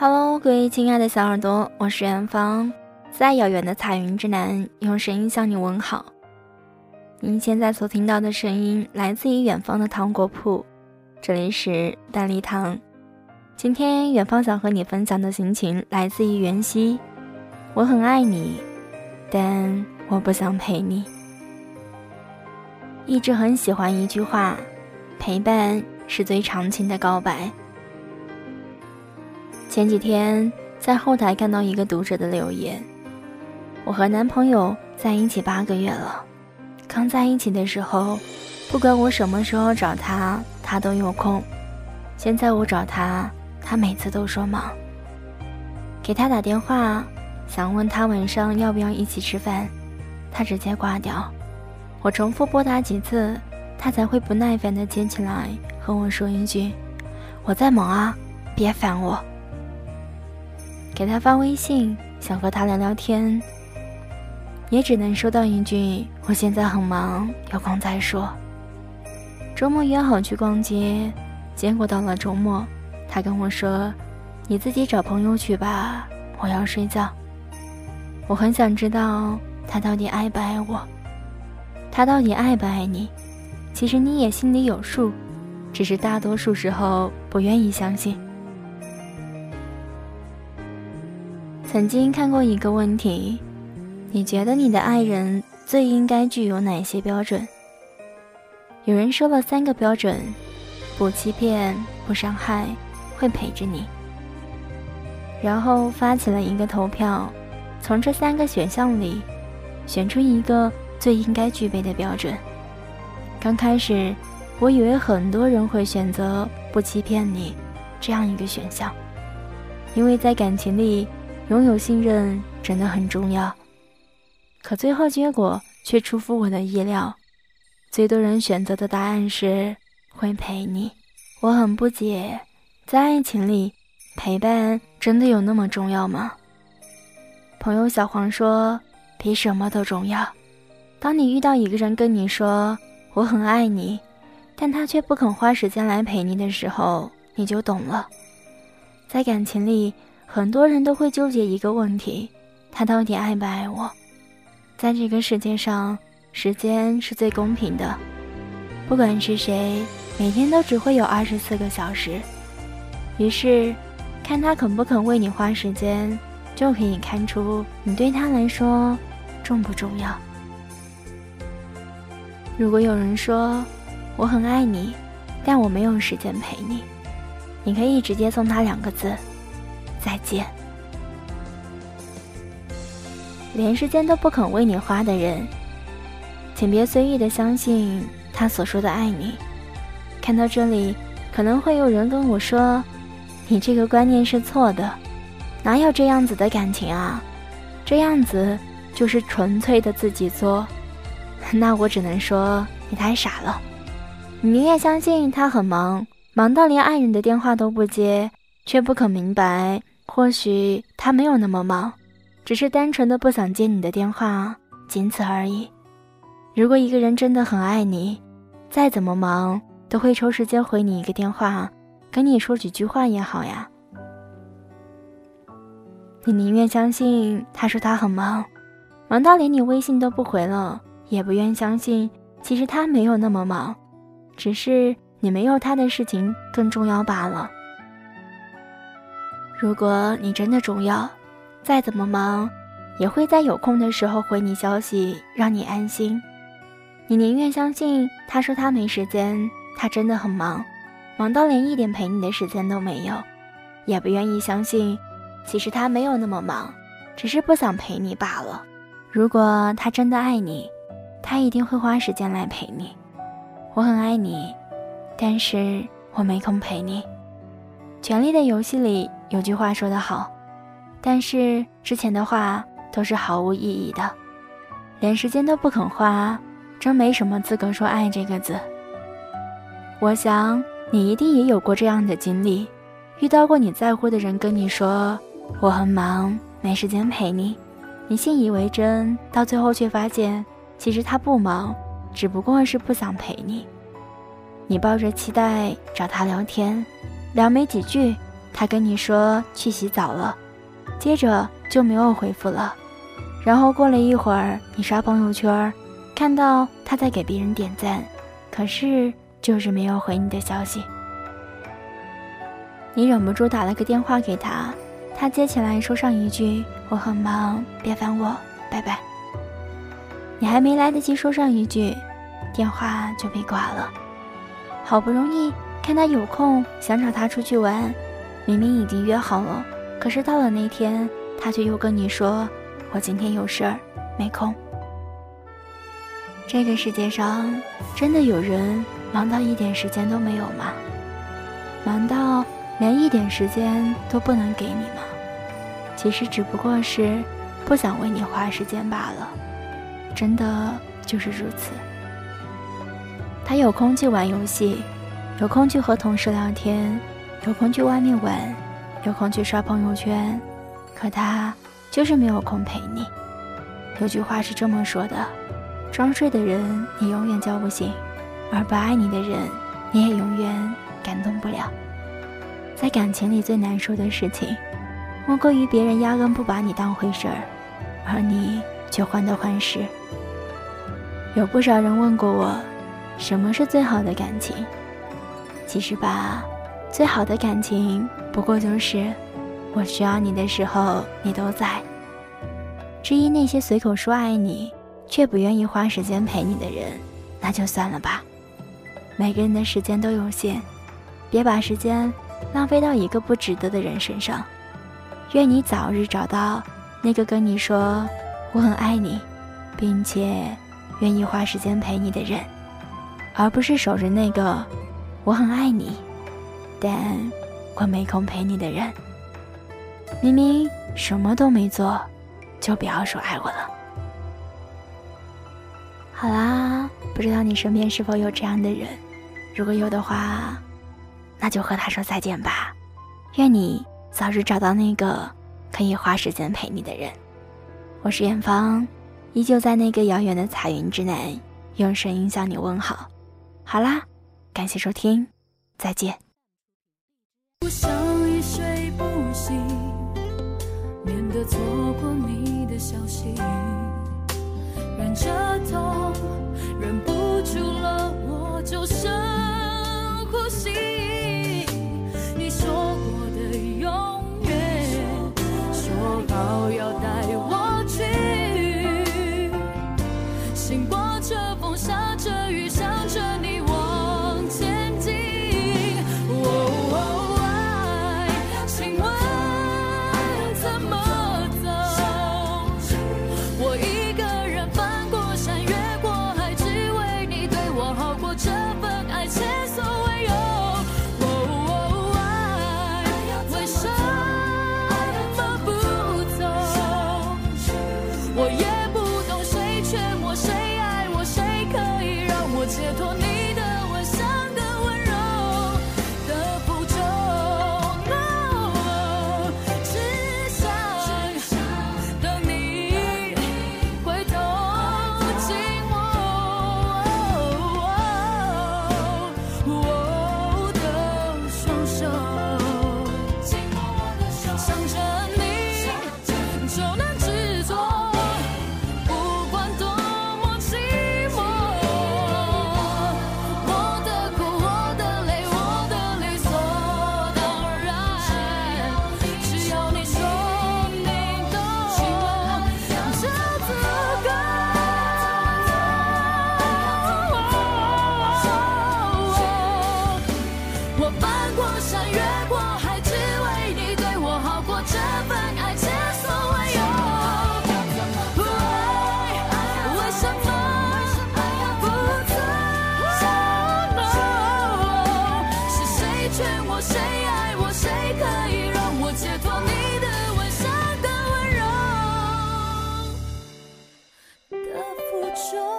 Hello，各位亲爱的小耳朵，我是远方，在遥远的彩云之南，用声音向你问好。您现在所听到的声音来自于远方的糖果铺，这里是蛋力糖。今天远方想和你分享的心情来自于袁熙，我很爱你，但我不想陪你。一直很喜欢一句话，陪伴是最长情的告白。前几天在后台看到一个读者的留言：“我和男朋友在一起八个月了，刚在一起的时候，不管我什么时候找他，他都有空。现在我找他，他每次都说忙。给他打电话，想问他晚上要不要一起吃饭，他直接挂掉。我重复拨打几次，他才会不耐烦地接起来和我说一句：‘我在忙啊，别烦我。’”给他发微信，想和他聊聊天，也只能收到一句“我现在很忙，有空再说”。周末约好去逛街，结果到了周末，他跟我说：“你自己找朋友去吧，我要睡觉。”我很想知道他到底爱不爱我，他到底爱不爱你？其实你也心里有数，只是大多数时候不愿意相信。曾经看过一个问题，你觉得你的爱人最应该具有哪些标准？有人说了三个标准：不欺骗、不伤害、会陪着你。然后发起了一个投票，从这三个选项里选出一个最应该具备的标准。刚开始，我以为很多人会选择不欺骗你这样一个选项，因为在感情里。拥有信任真的很重要，可最后结果却出乎我的意料。最多人选择的答案是会陪你。我很不解，在爱情里，陪伴真的有那么重要吗？朋友小黄说，比什么都重要。当你遇到一个人跟你说我很爱你，但他却不肯花时间来陪你的时候，你就懂了。在感情里。很多人都会纠结一个问题：他到底爱不爱我？在这个世界上，时间是最公平的，不管是谁，每天都只会有二十四个小时。于是，看他肯不肯为你花时间，就可以看出你对他来说重不重要。如果有人说我很爱你，但我没有时间陪你，你可以直接送他两个字。再见。连时间都不肯为你花的人，请别随意的相信他所说的爱你。看到这里，可能会有人跟我说：“你这个观念是错的，哪有这样子的感情啊？这样子就是纯粹的自己作。”那我只能说你太傻了。你宁愿相信他很忙，忙到连爱人的电话都不接，却不肯明白。或许他没有那么忙，只是单纯的不想接你的电话，仅此而已。如果一个人真的很爱你，再怎么忙都会抽时间回你一个电话，跟你说几句话也好呀。你宁愿相信他说他很忙，忙到连你微信都不回了，也不愿相信其实他没有那么忙，只是你没有他的事情更重要罢了。如果你真的重要，再怎么忙，也会在有空的时候回你消息，让你安心。你宁愿相信他说他没时间，他真的很忙，忙到连一点陪你的时间都没有，也不愿意相信，其实他没有那么忙，只是不想陪你罢了。如果他真的爱你，他一定会花时间来陪你。我很爱你，但是我没空陪你。权力的游戏里有句话说得好，但是之前的话都是毫无意义的，连时间都不肯花，真没什么资格说爱这个字。我想你一定也有过这样的经历，遇到过你在乎的人跟你说我很忙，没时间陪你，你信以为真，到最后却发现其实他不忙，只不过是不想陪你。你抱着期待找他聊天。聊没几句，他跟你说去洗澡了，接着就没有回复了。然后过了一会儿，你刷朋友圈，看到他在给别人点赞，可是就是没有回你的消息。你忍不住打了个电话给他，他接起来说上一句“我很忙，别烦我，拜拜”。你还没来得及说上一句，电话就被挂了。好不容易看他有空，想找他出去玩，明明已经约好了，可是到了那天，他却又跟你说：“我今天有事儿，没空。”这个世界上真的有人忙到一点时间都没有吗？忙到连一点时间都不能给你吗？其实只不过是不想为你花时间罢了，真的就是如此。他有空去玩游戏，有空去和同事聊天，有空去外面玩，有空去刷朋友圈，可他就是没有空陪你。有句话是这么说的：装睡的人你永远叫不醒，而不爱你的人你也永远感动不了。在感情里最难受的事情，莫过于别人压根不把你当回事儿，而你却患得患失。有不少人问过我。什么是最好的感情？其实吧，最好的感情不过就是我需要你的时候你都在。至于那些随口说爱你却不愿意花时间陪你的人，那就算了吧。每个人的时间都有限，别把时间浪费到一个不值得的人身上。愿你早日找到那个跟你说我很爱你，并且愿意花时间陪你的人。而不是守着那个我很爱你，但我没空陪你的人。明明什么都没做，就不要说爱我了。好啦，不知道你身边是否有这样的人？如果有的话，那就和他说再见吧。愿你早日找到那个可以花时间陪你的人。我是远方，依旧在那个遥远的彩云之南，用声音向你问好。好啦，感谢收听，再见。不想一睡不醒，免得错过你的消息。忍着痛，忍不住了，我就深呼吸。说